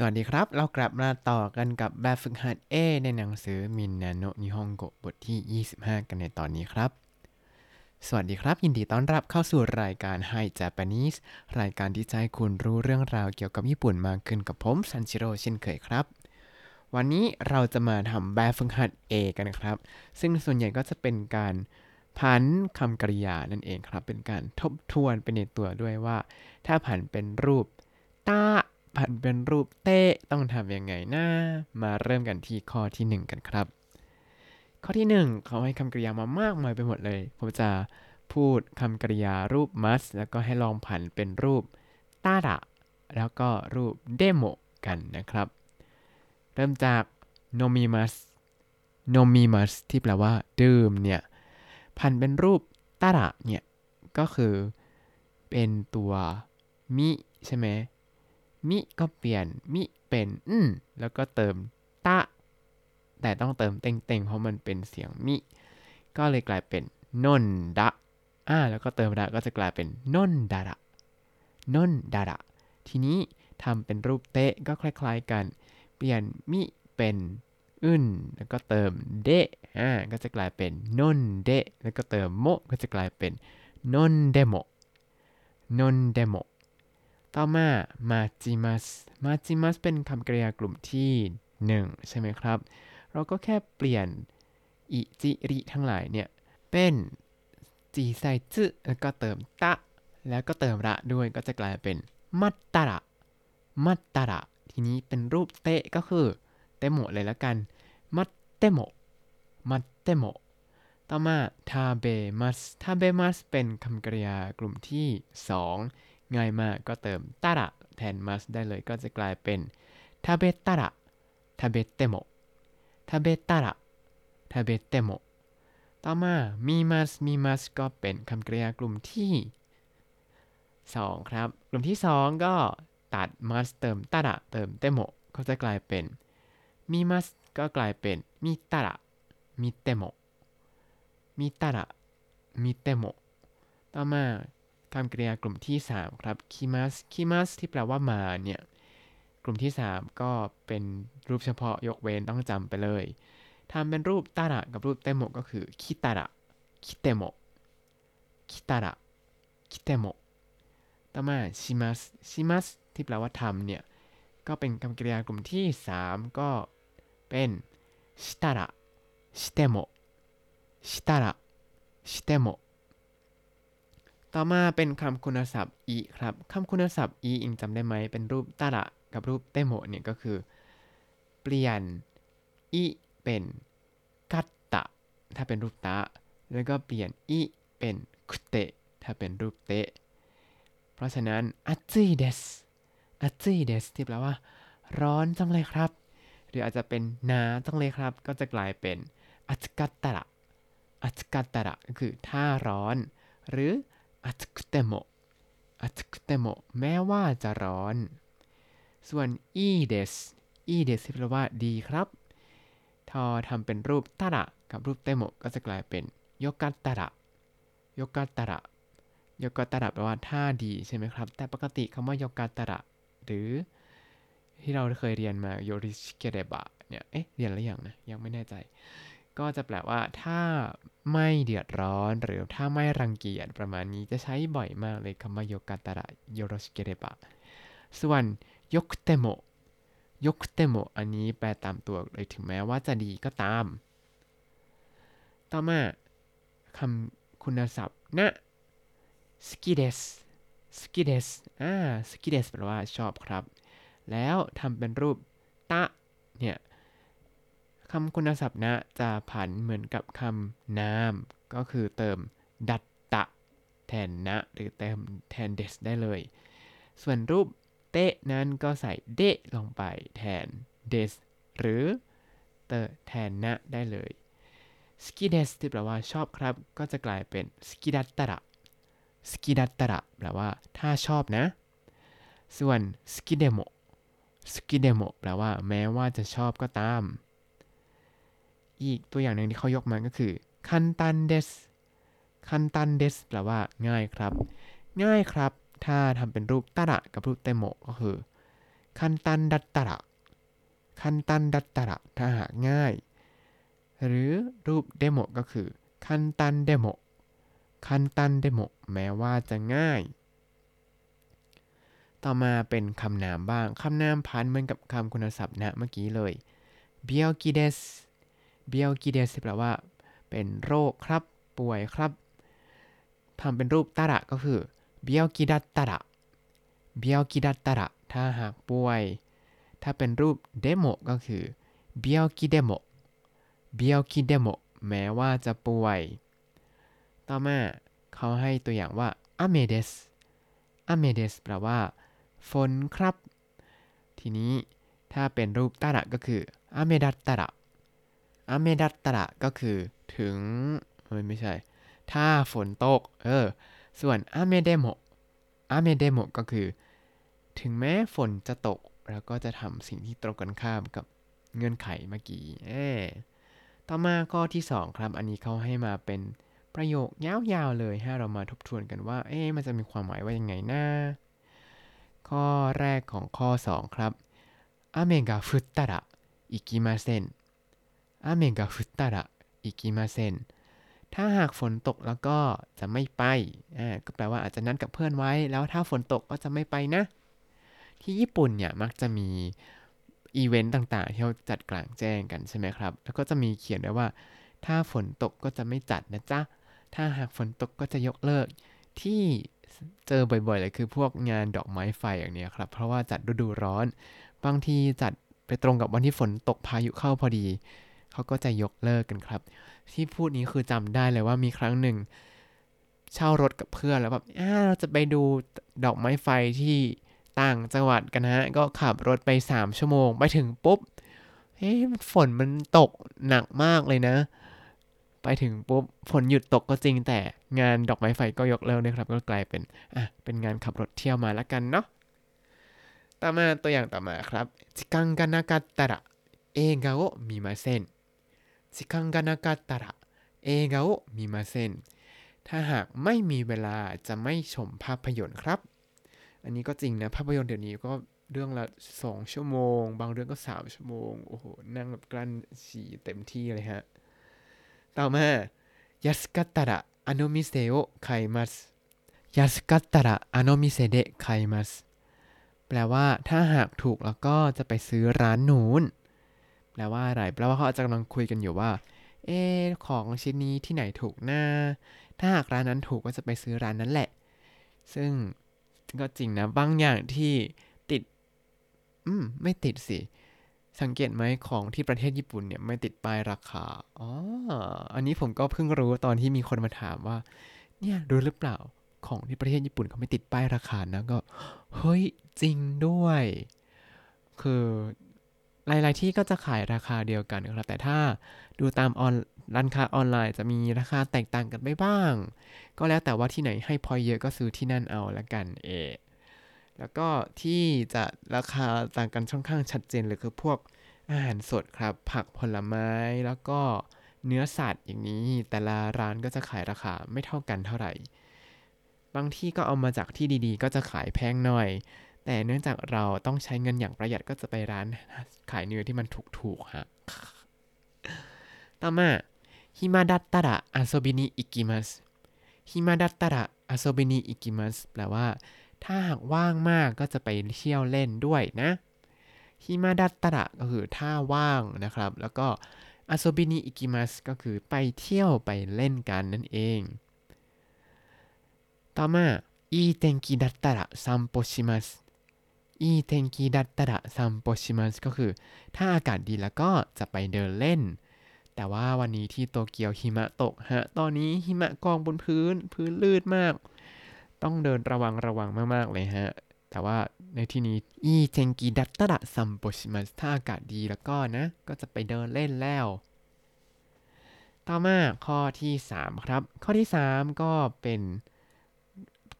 สวัสดีครับ เรากลับมาต่อกันกับแบบฝึกหัด A ในหนังสือมินนาโนนิฮงโกบทที่ 25 กันในตอนนี้ครับ สวัสดีครับ ยินดีต้อนรับเข้าสู่รายการ Hi Japanese รายการที่จะให้คุณรู้เรื่องราวเกี่ยวกับญี่ปุ่นมากขึ้นกับผมซันชิโร่เช่นเคยครับ วันนี้เราจะมาทำแบบฝึกหัด A กันนะครับ ซึ่งส่วนใหญ่ก็จะเป็นการผันคำกริยานั่นเองครับ เป็นการทบทวนไปในตัวด้วยว่า ถ้าผันเป็นรูปตา ผันเป็นรูปเต้ต้องทำยังไงนะ มาเริ่มกันที่ข้อที่ 1 กันครับ ข้อที่ 1 เขาให้คำกริยามามากมายไปหมดเลย ผมจะพูดคำกริยารูป must แล้วก็ให้ลองผันเป็นรูปตาระแล้วก็รูปเดโมกันนะครับ เริ่มจาก nomimas nomimas ที่แปลว่า ดื่มเนี่ย ผันเป็นรูปตาระเนี่ย ก็คือเป็นตัวมิใช่ไหม มิก็เปลี่ยน มิเป็นอืมแล้วก็เติมตะ แต่ต้องเติมเต็งๆ เพราะมันเป็นเสียงมิ ก็เลยกลายเป็นนนดะอ่าแล้วก็เติมดะก็จะกลายเป็นนนดาระนนดาระ ทีนี้ทำเป็นรูปเตะก็คล้ายๆกัน เปลี่ยนมิเป็นん แล้วก็เติม で อ่าก็จะกลายเป็น 飲んで แล้วก็เติม も ก็จะกลายเป็น 飲んでも 飲んでも ต่อมา待ちます 待ちます เป็นคำกริยากลุ่มที่1ใช่ไหมครับ เราก็แค่เปลี่ยนいちり ทั้งหลายเนี่ยเป็น 小さいつ แล้วก็เติม た แล้วก็เติม ら ด้วยก็จะกลายเป็น 待ったらมัตตะระทีนี้เป็นรูปเตะก็คือเตโมเลยล้วกัน 待っても 待っても ต่อมา 食べます 食べます เป็นคำกริยากลุ่มที่2ง่ ง่ายมากก็เติม たら แทน ます ได้เลยก็จะกลายเป็น 食べたら 食べても 食べたら 食べても ต่อมา 見ます 見ます ก็เป็นคำกริยากลุ่มที่ 2 ครับ กลุ่มที่ 2 ก็ตัดมัสเติมตาระเติมเตโมก็จะกลายเป็นมีมัสก็กลายเป็นมิตาระมิเตโมมิตาระมิเตโมต่อมา คำกริยากลุ่มที่ 3 ครับคิมัสคิมัสที่แปลว่ามาเนี่ย กลุ่มที่ 3 ก็เป็นรูปเฉพาะยกเว้นต้องจำไปเลยทำเป็นรูปตาระกับรูปเตโมก็คือคิตาระ来ても 来たら 来ても ต่อมา します します ที่แปลว่าทำเนี่ย ก็เป็นคำกริยากลุ่มที่ 3 ก็เป็น したら しても したら しても ต่อมาเป็นคำคุณศัพท์อีครับคำคุณศัพท์อีอิงจำได้ไหมเป็นรูปตาระกับรูปเตโมเนี่ยก็คือ เปลี่ยนอีเป็นกัตตะ ถ้าเป็นรูปตะ แล้วก็เปลี่ยนอีเป็นคุเตะถ้าเป็นรูปเตะ เพราะฉะนั้นอัตซึเดสอัตซึเดสที่แปลว่า ร้อนจังเลยครับ หรืออาจจะเป็นหนาจังเลยครับ ก็จะกลายเป็นอัตกัตตะระอัตกัตตะระก็คือถ้าร้อน หรือ อัตคุเตโมอัตคุเตโมแม้ว่าจะร้อน ส่วนอีเดสอีเดสที่แปลว่าดีครับ ทอทำเป็นรูปตาระกับรูปเตโมก็จะกลายเป็นโยกัตตาระโยกัตตาระโยกัตตาระแปลว่าท่าดีใช่ไหมครับ แต่ปกติคำว่าโยกัตตาระหรือที่เราเคยเรียนมาโยริชิเกเดบะเนี่ย เอ๊ะ เรียนแล้วยังนะ ยังไม่แน่ใจ ก็จะแปลว่า ถ้าไม่เดือดร้อนหรือถ้าไม่รังเกียจประมาณนี้จะใช้บ่อยมากเลยคำว่าโยกัตระโยโรชิเกเรบะส่วนยกเตโมยกเตโมอันนี้แปลตามตัวเลยถึงแม้ว่าจะดีก็ตาม ต่อมาคำคุณศัพท์นะสกิเดสสกิเดสอ่าสกิเดสแปลว่าชอบครับ แล้วทำเป็นรูปตะเนี่ย คำคุณศัพท์นะจะผันเหมือนกับคำนาม ก็คือเติม だったら แทน な หรือเติมแทน です ได้เลย ส่วนรูป て นั้นก็ใส่ で ลงไปแทน です หรือ で แทน な ได้เลย 好きです ที่แปลว่าชอบครับ ก็จะกลายเป็น 好きだったら 好きだったら แปลว่า ถ้าชอบนะ ส่วน 好きでも 好きでも แปลว่า แม้ว่าจะชอบก็ตาม อีกตัวอย่างหนึ่งที่เขายกมาก็คือ 簡単です 簡単です แปลว่าง่ายครับ ง่ายครับ ถ้าทำเป็นรูป たら กับรูป ても ก็คือ 簡単だったら 簡単だったら ถ้าหากง่าย หรือรูป でも ก็คือ 簡単でも 簡単でも แม้ว่าจะง่าย ต่อมาเป็นคำนามบ้าง คำนามผันเหมือนกับคำคุณศัพท์นะเมื่อกี้เลย病気です 病気です แปลว่า เป็นโรคครับ ป่วยครับทำเป็นรูป たら ก็คือ 病気だったら 病気だったら ถ้าหากป่วย ถ้าเป็นรูป でも ก็คือ 病気でも 病気でも แม้ว่าจะป่วย ต่อมาเขาให้ตัวอย่างว่า雨です 雨です แปลว่าฝนครับ ทีนี้ถ้าเป็นรูป たら ก็คือ 雨だったら 雨だったら ก็คือถึงไม่ใช่ ถ้าฝนตก เออ ส่วน 雨でも 雨でも ก็คือ ถึงแม้ฝนจะตกเราก็จะทำสิ่งที่ตรงกันข้ามกับเงื่อนไขเมื่อกี้เออต่อมาก็ที่ 2 ครับ อันนี้เขาให้มาเป็นประโยคยาวๆเลย ให้เรามาทบทวนกันว่า เอ๊มันจะมีความหมายว่ายังไงนะข้อแรกของข้อ 2 ครับ雨が降ったら行きません 雨が降ったら行きません ถ้าหากฝนตกแล้วก็จะไม่ไป อ่า ก็แปลว่าอาจจะนัดกับเพื่อนไว้ แล้วถ้าฝนตกก็จะไม่ไปนะ ที่ญี่ปุ่นเนี่ยมักจะมีอีเวนต์ต่างๆ ที่เขาจัดกลางแจ้งกันใช่ไหมครับ แล้วก็จะมีเขียนไว้ว่า ถ้าฝนตกก็จะไม่จัดนะจ๊ะ ถ้าหากฝนตกก็จะยกเลิก ที่เจอบ่อยๆเลยคือพวกงานดอกไม้ไฟอย่างนี้ครับ เพราะว่าจัดฤดูร้อน บางทีจัดไปตรงกับวันที่ฝนตกพายุเข้าพอดี เขาก็จะยกเลิกกันครับ ที่พูดนี้คือจำได้เลยว่ามีครั้งหนึ่ง เช่ารถกับเพื่อนแล้วแบบเราจะไปดูดอกไม้ไฟที่ต่างจังหวัดกันฮะ ก็ขับรถไป 3 ชั่วโมง ไปถึงปุ๊บเฮ้ยฝนมันตกหนักมากเลยนะ ไปถึงปุ๊บฝนหยุดตกก็จริงแต่งานดอกไม้ไฟก็ยกเลิกนะครับ ก็กลายเป็นอะเป็นงานขับรถเที่ยวมาละกันเนาะต่อมาตัวอย่างต่อมาครับจิกังกานากาตระเองกาโอมิมาเซน 時間がなかったら映画を見ませんถ้าหากไม่มีเวลาจะไม่ชมภาพยนตร์ครับอันนี้ก็จริงนะ ภาพยนตร์เดี๋ยวนี้ก็เรื่องละสองชั่วโมง บางเรื่องก็สามชั่วโมง โอ้โห นั่งแบบกลั้นฉี่เต็มที่เลยฮะ ต่อมา安かったらあの店を買います安かったらあの店で買いますแปลว่าถ้าหากถูกแล้วก็จะไปซื้อร้านนู้น แปลว่าอะไร แปลว่าเขาอาจจะกำลังคุยกันอยู่ว่าเออของชิ้นนี้ที่ไหนถูกหน้า ถ้าหากร้านนั้นถูกก็จะไปซื้อร้านนั้นแหละ ซึ่งก็จริงนะ บางอย่างที่ติด อืม ไม่ติดสิ สังเกตไหมของที่ประเทศญี่ปุ่นเนี่ยไม่ติดป้ายราคา อ๋อ อันนี้ผมก็เพิ่งรู้ตอนที่มีคนมาถามว่า เนี่ยรู้หรือเปล่า ของที่ประเทศญี่ปุ่นเขาไม่ติดป้ายราคานะ ก็ เฮ้ย จริงด้วย คือ หลาย ๆ ที่ก็จะขายราคาเดียวกันครับ แต่ถ้าดูตามออนร้านค้าออนไลน์จะมีราคาแตกต่างกันไปบ้าง ก็แล้วแต่ว่าที่ไหนให้พอยเยอะก็ซื้อที่นั่นเอาละกันเอแล้วก็ที่จะราคาต่างกันค่อนข้างชัดเจนเลยคือพวกอาหารสดครับ ผักผลไม้แล้วก็เนื้อสัตว์อย่างนี้ แต่ละร้านก็จะขายราคาไม่เท่ากันเท่าไหร่ บางที่ก็เอามาจากที่ดีๆ ก็จะขายแพงหน่อย แต่เนื่องจากเราต้องใช้เงินอย่างประหยัดก็จะไปร้านขายเนื้อที่มันถูกๆฮะต่อมา 暇だったら遊びに行きます 暇だったら遊びに行きます แปลว่า ถ้าหากว่างมากก็จะไปเที่ยวเล่นด้วยนะ暇だったら ก็คือถ้าว่างนะครับ แล้วก็ 遊びに行きます ก็คือไปเที่ยวไปเล่นกันนั่นเอง ต่อมาいい天気だったら散歩します いい天気だったら散歩します ก็คือ ถ้าอากาศดีแล้วก็จะไปเดินเล่น แต่ว่าวันนี้ที่โตเกียวหิมะตกฮะ ตอนนี้หิมะกองบนพื้น พื้นลื่นมาก ต้องเดินระวังระวังมากๆเลยฮะ แต่ว่าในที่นี้อีเทงกีดัตตะซัมโปชิมัสถ้าอากาศดีแล้วก็นะ ก็จะไปเดินเล่นแล้ว ต่อมาข้อที่ 3 ครับ ข้อที่ 3 ก็เป็น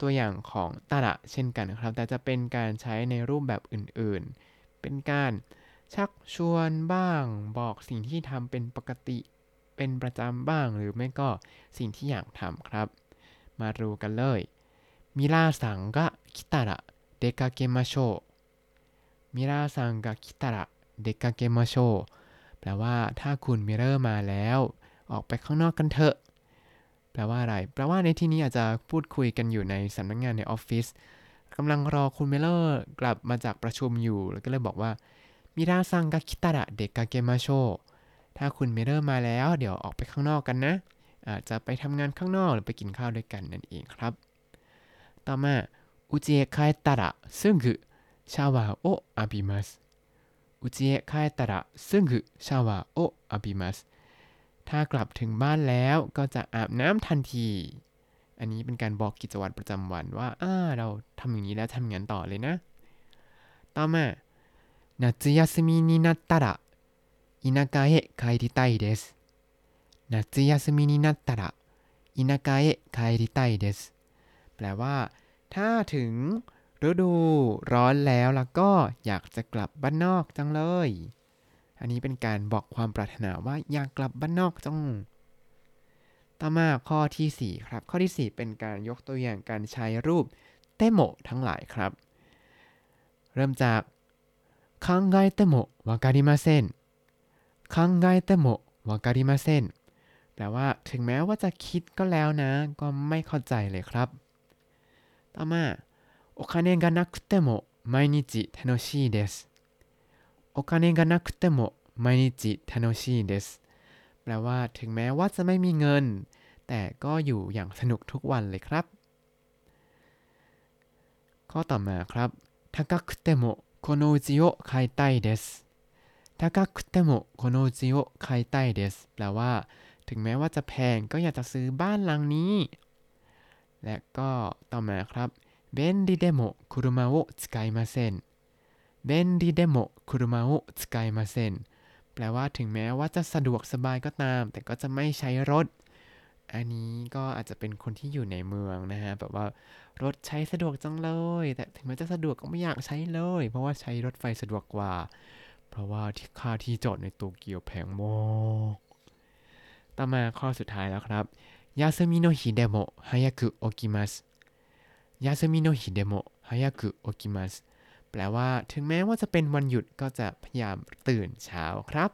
ตัวอย่างของตะระเช่นกันครับ แต่จะเป็นการใช้ในรูปแบบอื่นๆ เป็นการชักชวนบ้าง บอกสิ่งที่ทำเป็นปกติเป็นประจำบ้าง หรือไม่ก็สิ่งที่อยากทำครับ มาดูกันเลยมิลาสังกะคิตาระเดกาเกมาโชมิราซังกาคิตาระเดกาเกมาโชแปลว่าถ้าคุณมิเรอร์มาแล้ว ออกไปข้างนอกกันเถอะ แปลว่าอะไร แปลว่าในที่นี้อาจจะพูดคุยกันอยู่ในสำนักงานในออฟฟิศกำลังรอคุณมิลเลอร์กลับมาจากประชุมอยู่ แล้วก็เลยบอกว่ามิราซังกาคิตาระเด็กกาเกมาโชถ้าคุณเมลเลอร์มาแล้ว เดี๋ยวออกไปข้างนอกกันนะ อาจจะไปทำงานข้างนอกหรือไปกินข้าวด้วยกันนั่นเองครับ ต่อมาうちへ帰ったらすぐシャワーを浴びます うちへ帰ったらすぐシャワーを浴びます ถ้ากลับถึงบ้านแล้วก็จะอาบน้ำทันที อันนี้เป็นการบอกกิจวัตรประจำวันว่าอ่าเราทำอย่างนี้แล้วทำอย่างนั้นต่อเลยนะ ต่อมา夏休みになったら田舎へ帰りたいです。夏休みになったら田舎へ帰りたいです。แปลว่า ถ้าถึงฤดูร้อนแล้วแล้วก็อยากจะกลับบ้านนอกจังเลย อันนี้เป็นการบอกความปรารถนาว่าอยากกลับบ้านนอกจัง ต่อมาข้อที่ 4 ครับ ข้อที่ 4 เป็นการยกตัวอย่างการใช้รูปเตโมทั้งหลายครับ เริ่มจาก考えてもわかりません考えてもわかりませんแปลว่าถึงแม้ว่าจะคิดก็แล้วนะ ก็ไม่เข้าใจเลยครับ ต่อมาお金がなくても毎日楽しいです。 โอกาเนกานักเตโม毎日楽しいです แปลว่าถึงแม้ว่าจะไม่มีเงิน แต่ก็อยู่อย่างสนุกทุกวันเลยครับ ข้อต่อมาครับ高くてもこのうちを買いたいです 高くてもこのうちを買いたいです แปลว่าถึงแม้ว่าจะแพงก็อยากจะซื้อบ้านหลังนี้ และก็ต่อมาครับ便利でも車を使いません 便利でも車を使いません แปลว่าถึงแม้ว่าจะสะดวกสบายก็ตาม แต่ก็จะไม่ใช้รถ อันนี้ก็อาจจะเป็นคนที่อยู่ในเมืองนะฮะ แบบว่ารถใช้สะดวกจังเลย แต่ถึงแม้จะสะดวกก็ไม่อยากใช้เลย เพราะว่าใช้รถไฟสะดวกกว่า เพราะว่าที่ค่าที่จอดในโตเกียวแพงมากต่อมาข้อสุดท้ายแล้วครับ休みの日でも早く起きます 休みの日でも早く起きます แปลว่าถึงแม้ว่าจะเป็นวันหยุดก็จะพยายามตื่นเช้าครับ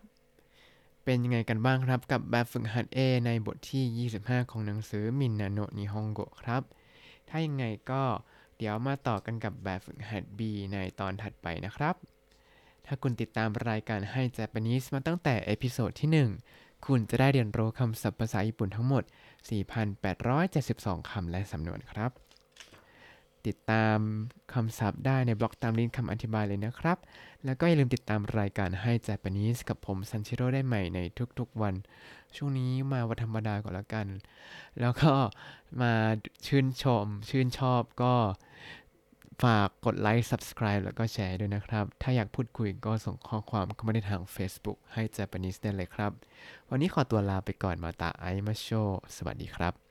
เป็นยังไงกันบ้างครับกับแบบฝึกหัด A ในบทที่ 25 ของหนังสือみんなの日本語 ครับ ถ้ายังไงก็เดี๋ยวมาต่อกันกับแบบฝึกหัด B ในตอนถัดไปนะครับ ถ้าคุณติดตามรายการให้ Japanese มาตั้งแต่ episode ที่ 1 คุณจะได้เรียนรู้คำศัพท์ภาษาญี่ปุ่นทั้งหมด 4,872 คำและสำนวนครับ ติดตามคำศัพท์ได้ในบล็อกตามลิงก์คำอธิบายเลยนะครับ แล้วก็อย่าลืมติดตามรายการให้ Japanese กับผมซันชิโร่ได้ใหม่ในทุกๆวัน ช่วงนี้มาวันธรรมดาก่อนละกัน แล้วก็มาชื่นชม ชื่นชอบก็ฝากกดไลค์ subscribe แล้วก็แชร์ด้วยนะครับ ถ้าอยากพูดคุยก็ส่งข้อความเข้ามาได้ทาง Facebook Hi Japanese ได้เลยครับ วันนี้ขอตัวลาไปก่อนมาตาไอมาโช สวัสดีครับ